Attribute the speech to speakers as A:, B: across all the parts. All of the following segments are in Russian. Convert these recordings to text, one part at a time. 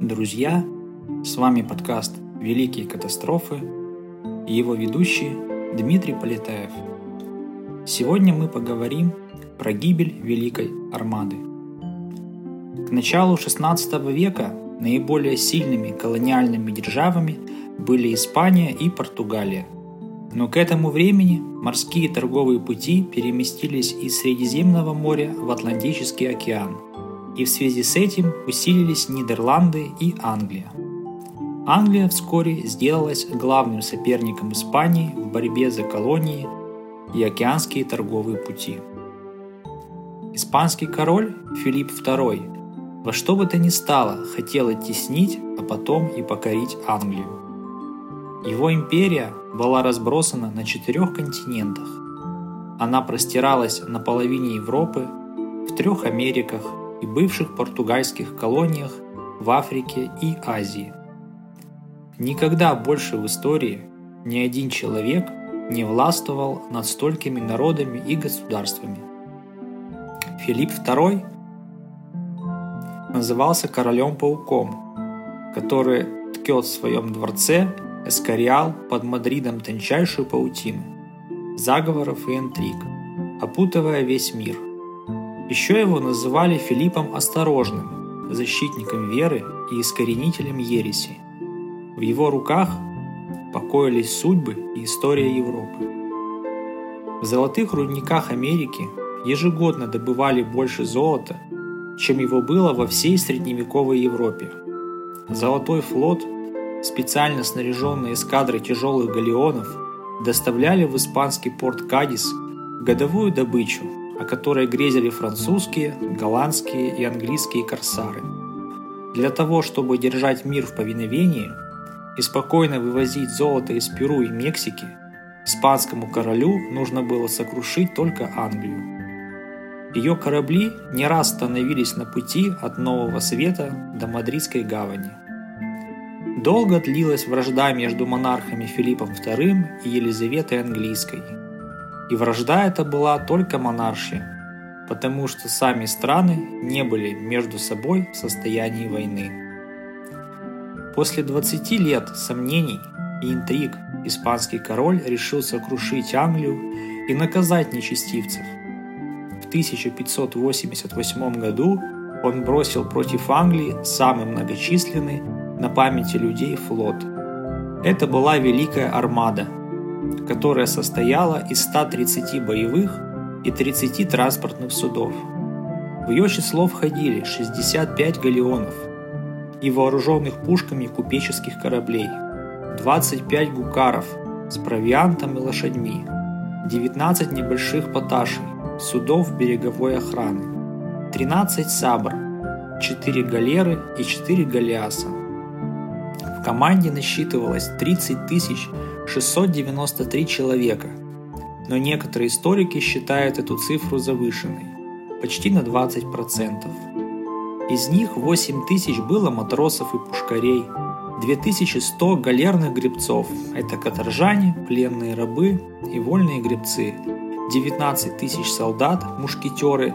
A: друзья! С вами подкаст «Великие катастрофы» и его ведущий Дмитрий Полетаев. Сегодня мы поговорим про гибель Великой Армады. К началу XVI века наиболее сильными колониальными державами были Испания и Португалия. Но к этому времени морские торговые пути переместились из Средиземного моря в Атлантический океан – и в связи с этим усилились Нидерланды и Англия. Англия вскоре сделалась главным соперником Испании в борьбе за колонии и океанские торговые пути. Испанский король Филипп II во что бы то ни стало хотел оттеснить, а потом и покорить Англию. Его империя была разбросана на четырех континентах. Она простиралась на половине Европы, в трех Америках и бывших португальских колониях в Африке и Азии. Никогда больше в истории ни один человек не властвовал над столькими народами и государствами. Филипп II назывался королем-пауком, который ткет в своем дворце эскориал под Мадридом тончайшую паутину, заговоров и интриг, опутывая весь мир – еще его называли Филиппом Осторожным, защитником веры и искоренителем ереси. В его руках покоились судьбы и история Европы. В золотых рудниках Америки ежегодно добывали больше золота, чем его было во всей средневековой Европе. Золотой флот, специально снаряженные эскадры тяжелых галеонов, доставляли в испанский порт Кадис годовую добычу – о которой грезили французские, голландские и английские корсары. Для того, чтобы держать мир в повиновении и спокойно вывозить золото из Перу и Мексики, испанскому королю нужно было сокрушить только Англию. Ее корабли не раз становились на пути от Нового Света до Мадридской гавани. Долго длилась вражда между монархами Филиппом II и Елизаветой Английской – и вражда эта была только монаршия, потому что сами страны не были между собой в состоянии войны. После 20 лет сомнений и интриг испанский король решил сокрушить Англию и наказать нечестивцев. В 1588 году он бросил против Англии самый многочисленный на памяти людей флот. Это была Великая Армада – которая состояла из 130 боевых и 30 транспортных судов. В ее число входили 65 галеонов и вооруженных пушками купеческих кораблей, 25 гукаров с провиантом и лошадьми, 19 небольших поташей, судов береговой охраны, 13 сабр, 4 галеры и 4 галеаса. В команде насчитывалось 30 тысяч 693 человека, но некоторые историки считают эту цифру завышенной, почти на 20%. Из них 8 тысяч было матросов и пушкарей, 2100 галерных гребцов, это каторжане, пленные рабы и вольные гребцы, 19 тысяч солдат, мушкетеры,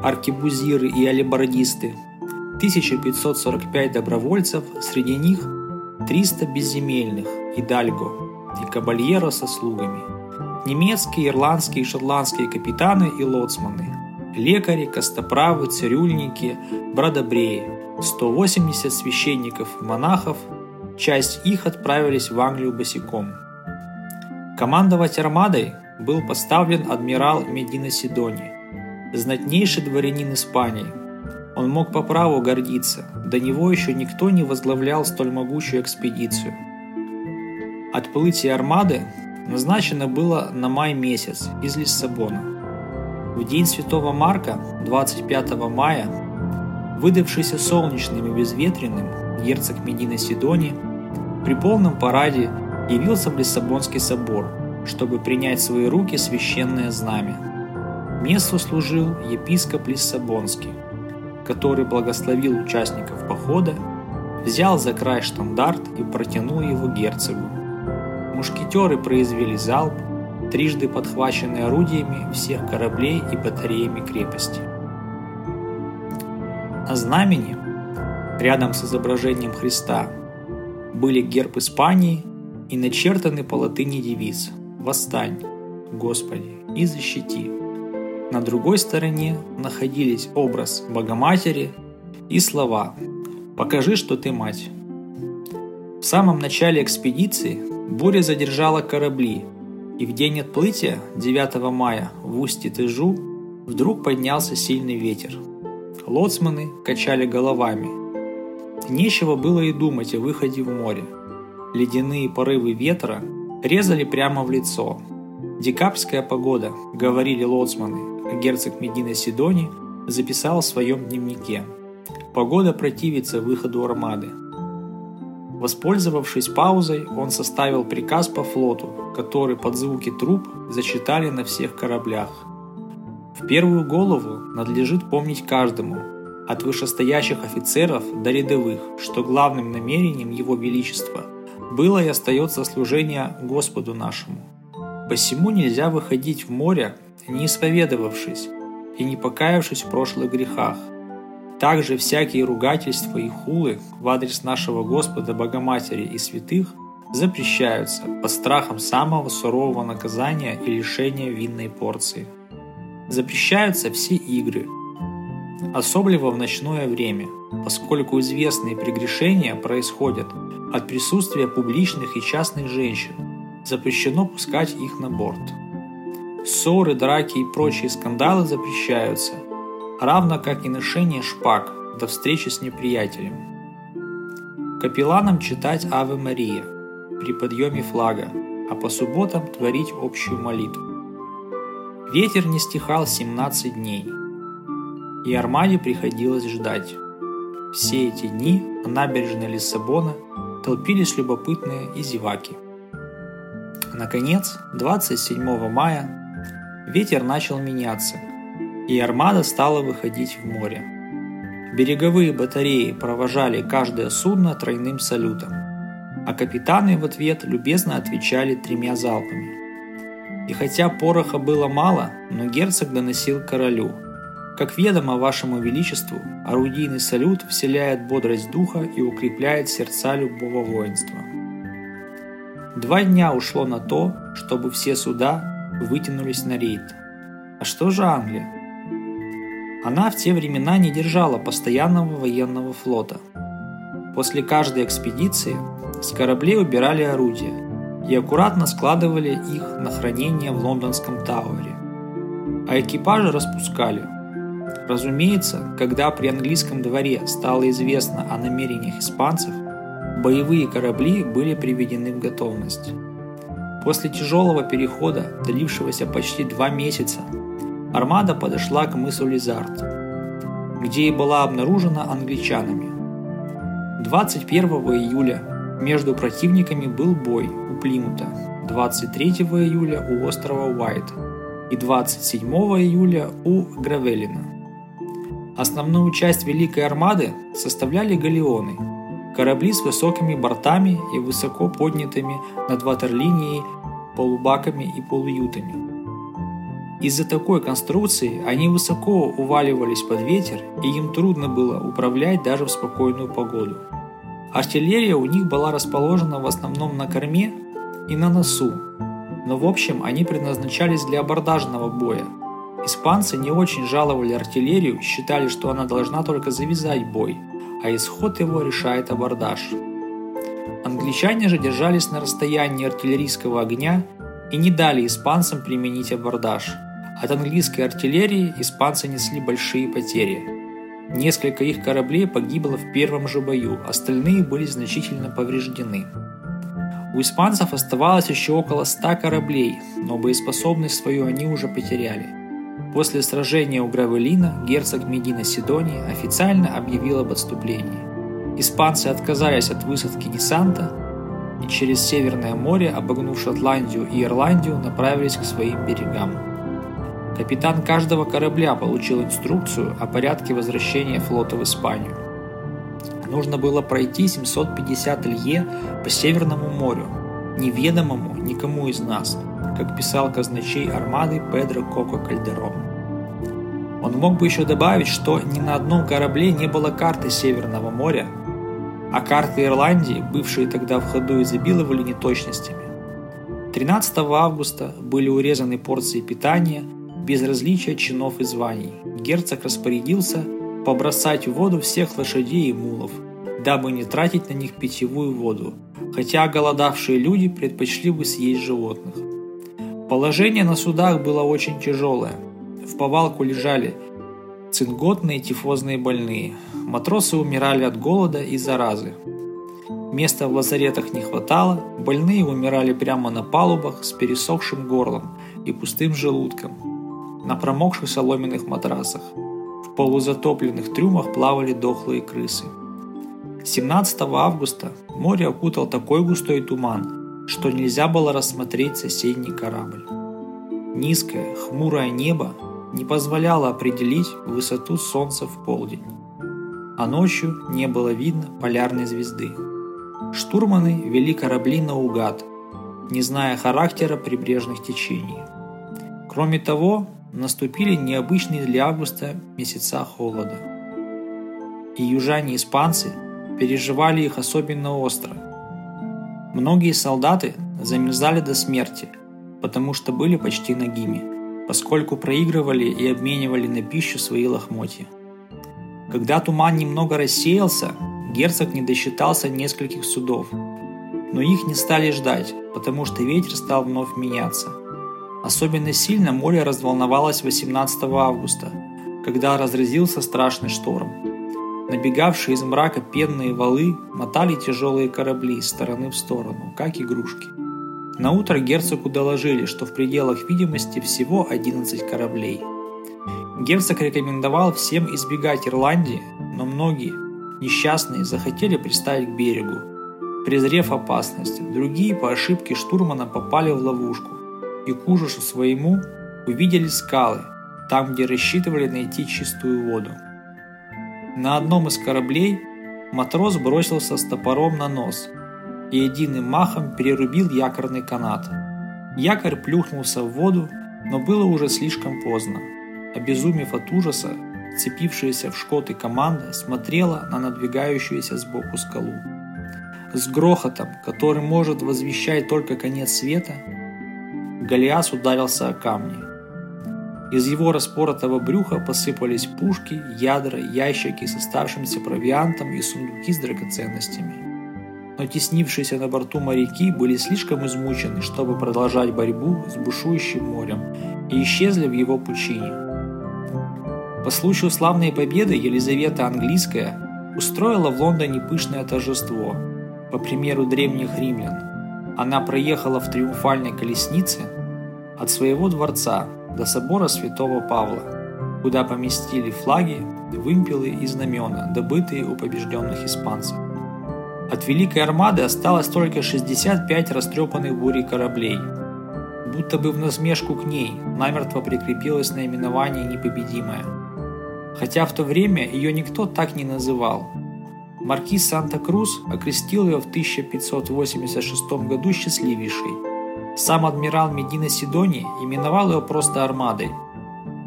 A: аркебузиры и алибардисты, 1545 добровольцев, среди них 300 безземельных, идальго, и кабальеро со слугами, немецкие, ирландские и шотландские капитаны и лоцманы, лекари, костоправы, цирюльники, бродобреи, 180 священников и монахов, часть их отправились в Англию босиком. Командовать армадой был поставлен адмирал Медина Сидони, знатнейший дворянин Испании. Он мог по праву гордиться, до него еще никто не возглавлял столь могучую экспедицию – Отплытие армады назначено было на май месяц из Лиссабона. В день Святого Марка, 25 мая, выдавшийся солнечным и безветренным, герцог Медина Сидони при полном параде явился в Лиссабонский собор, чтобы принять в свои руки священное знамя. Месту служил епископ Лиссабонский, который благословил участников похода, взял за край штандарт и протянул его герцогу. Мушкетеры произвели залп, трижды подхваченный орудиями всех кораблей и батареями крепости. На знамени рядом с изображением Христа, были герб Испании и начертаны по латыни девиз «Восстань, Господи, и защити». На другой стороне находились образ Богоматери и слова «Покажи, что ты мать». В самом начале экспедиции буря задержала корабли, и в день отплытия, 9 мая, в устье Тыжу, вдруг поднялся сильный ветер. Лоцманы качали головами. Нечего было и думать о выходе в море. Ледяные порывы ветра резали прямо в лицо. «Декабрьская погода», — говорили лоцманы, а герцог Медина Сидони записал в своем дневнике. «Погода противится выходу армады». Воспользовавшись паузой, он составил приказ по флоту, который под звуки труб зачитали на всех кораблях. В первую голову надлежит помнить каждому, от вышестоящих офицеров до рядовых, что главным намерением Его Величества было и остается служение Господу нашему. Посему нельзя выходить в море, не исповедовавшись и не покаявшись в прошлых грехах. Также всякие ругательства и хулы в адрес нашего Господа Богоматери и святых запрещаются под страхом самого сурового наказания и лишения винной порции. Запрещаются все игры, особливо в ночное время, поскольку известные прегрешения происходят от присутствия публичных и частных женщин, запрещено пускать их на борт. Ссоры, драки и прочие скандалы запрещаются, равно как и ношение шпаг до встречи с неприятелем. Капелланам читать Аве Мария при подъеме флага, а по субботам творить общую молитву. Ветер не стихал 17 дней, и Армаде приходилось ждать. Все эти дни на набережной Лиссабона толпились любопытные и зеваки. Наконец, 27 мая ветер начал меняться – и армада стала выходить в море. Береговые батареи провожали каждое судно тройным салютом, а капитаны в ответ любезно отвечали тремя залпами. И хотя пороха было мало, но герцог доносил королю. Как ведомо вашему величеству, орудийный салют вселяет бодрость духа и укрепляет сердца любого воинства. Два дня ушло на то, чтобы все суда вытянулись на рейд. А что же Англия? Она в те времена не держала постоянного военного флота. После каждой экспедиции с кораблей убирали орудия и аккуратно складывали их на хранение в лондонском Тауэре. А экипажи распускали. Разумеется, когда при английском дворе стало известно о намерениях испанцев, боевые корабли были приведены в готовность. После тяжелого перехода, длившегося почти два месяца, армада подошла к мысу Лизард, где и была обнаружена англичанами. 21 июля между противниками был бой у Плимута, 23 июля у острова Уайт и 27 июля у Гравелина. Основную часть Великой Армады составляли галеоны, корабли с высокими бортами и высоко поднятыми над ватерлинией полубаками и полуютами – из-за такой конструкции они высоко уваливались под ветер, и им трудно было управлять даже в спокойную погоду. Артиллерия у них была расположена в основном на корме и на носу, но в общем они предназначались для абордажного боя. Испанцы не очень жаловали артиллерию, считали, что она должна только завязать бой, а исход его решает абордаж. Англичане же держались на расстоянии артиллерийского огня и не дали испанцам применить абордаж – от английской артиллерии испанцы несли большие потери. Несколько их кораблей погибло в первом же бою, остальные были значительно повреждены. У испанцев оставалось еще около 100 кораблей, но боеспособность свою они уже потеряли. После сражения у Гравелина герцог Медина Сидони официально объявил об отступлении. Испанцы отказались от высадки десанта и через Северное море, обогнув Шотландию и Ирландию, направились к своим берегам. Капитан каждого корабля получил инструкцию о порядке возвращения флота в Испанию. Нужно было пройти 750 лье по Северному морю, неведомому никому из нас, как писал казначей армады Педро Коко Кальдерон. Он мог бы еще добавить, что ни на одном корабле не было карты Северного моря, а карты Ирландии, бывшие тогда в ходу, изобиловали неточностями. 13 августа были урезаны порции питания без различия чинов и званий. Герцог распорядился побросать в воду всех лошадей и мулов, дабы не тратить на них питьевую воду, хотя голодавшие люди предпочли бы съесть животных. Положение на судах было очень тяжелое. В повалку лежали цинготные тифозные больные. Матросы умирали от голода и заразы. Места в лазаретах не хватало, больные умирали прямо на палубах с пересохшим горлом и пустым желудком, на промокших соломенных матрасах. В полузатопленных трюмах плавали дохлые крысы. 17 августа море окутал такой густой туман, что нельзя было рассмотреть соседний корабль. Низкое, хмурое небо не позволяло определить высоту солнца в полдень, а ночью не было видно полярной звезды. Штурманы вели корабли наугад, не зная характера прибрежных течений. Кроме того, наступили необычные для августа месяца холода. И южане-испанцы переживали их особенно остро. Многие солдаты замерзали до смерти, потому что были почти нагими, поскольку проигрывали и обменивали на пищу свои лохмотья. Когда туман немного рассеялся, герцог не досчитался нескольких судов, но их не стали ждать, потому что ветер стал вновь меняться – Особенно сильно море разволновалось 18 августа, когда разразился страшный шторм. Набегавшие из мрака пенные валы мотали тяжелые корабли из стороны в сторону, как игрушки. На утро герцогу доложили, что в пределах видимости всего 11 кораблей. Герцог рекомендовал всем избегать Ирландии, но многие, несчастные, захотели пристать к берегу. Презрев опасность, другие по ошибке штурмана попали в ловушку и к ужасу своему увидели скалы, там, где рассчитывали найти чистую воду. На одном из кораблей матрос бросился с топором на нос и единым махом перерубил якорный канат. Якорь плюхнулся в воду, но было уже слишком поздно. Обезумев от ужаса, цепившаяся в шкоты команда смотрела на надвигающуюся сбоку скалу. С грохотом, который может возвещать только конец света, Голиас ударился о камни. Из его распоротого брюха посыпались пушки, ядра, ящики с оставшимся провиантом и сундуки с драгоценностями. Но теснившиеся на борту моряки были слишком измучены, чтобы продолжать борьбу с бушующим морем, и исчезли в его пучине. По случаю славной победы Елизавета Английская устроила в Лондоне пышное торжество, по примеру древних римлян – она проехала в триумфальной колеснице от своего дворца до собора святого Павла, куда поместили флаги, вымпелы и знамена, добытые у побежденных испанцев. От Великой Армады осталось только 65 растрепанных бурей кораблей. Будто бы в насмешку к ней намертво прикрепилось наименование «Непобедимая». Хотя в то время ее никто так не называл – Маркиз Санта-Крус окрестил ее в 1586 году счастливейшей. Сам адмирал Медина Сидони именовал ее просто Армадой.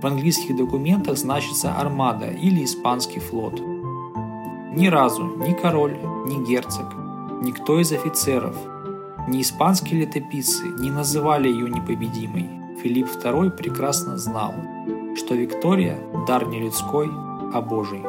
A: В английских документах значится Армада или Испанский флот. Ни разу ни король, ни герцог, никто из офицеров, ни испанские летописцы не называли ее непобедимой. Филипп II прекрасно знал, что Виктория – дар не людской, а Божий.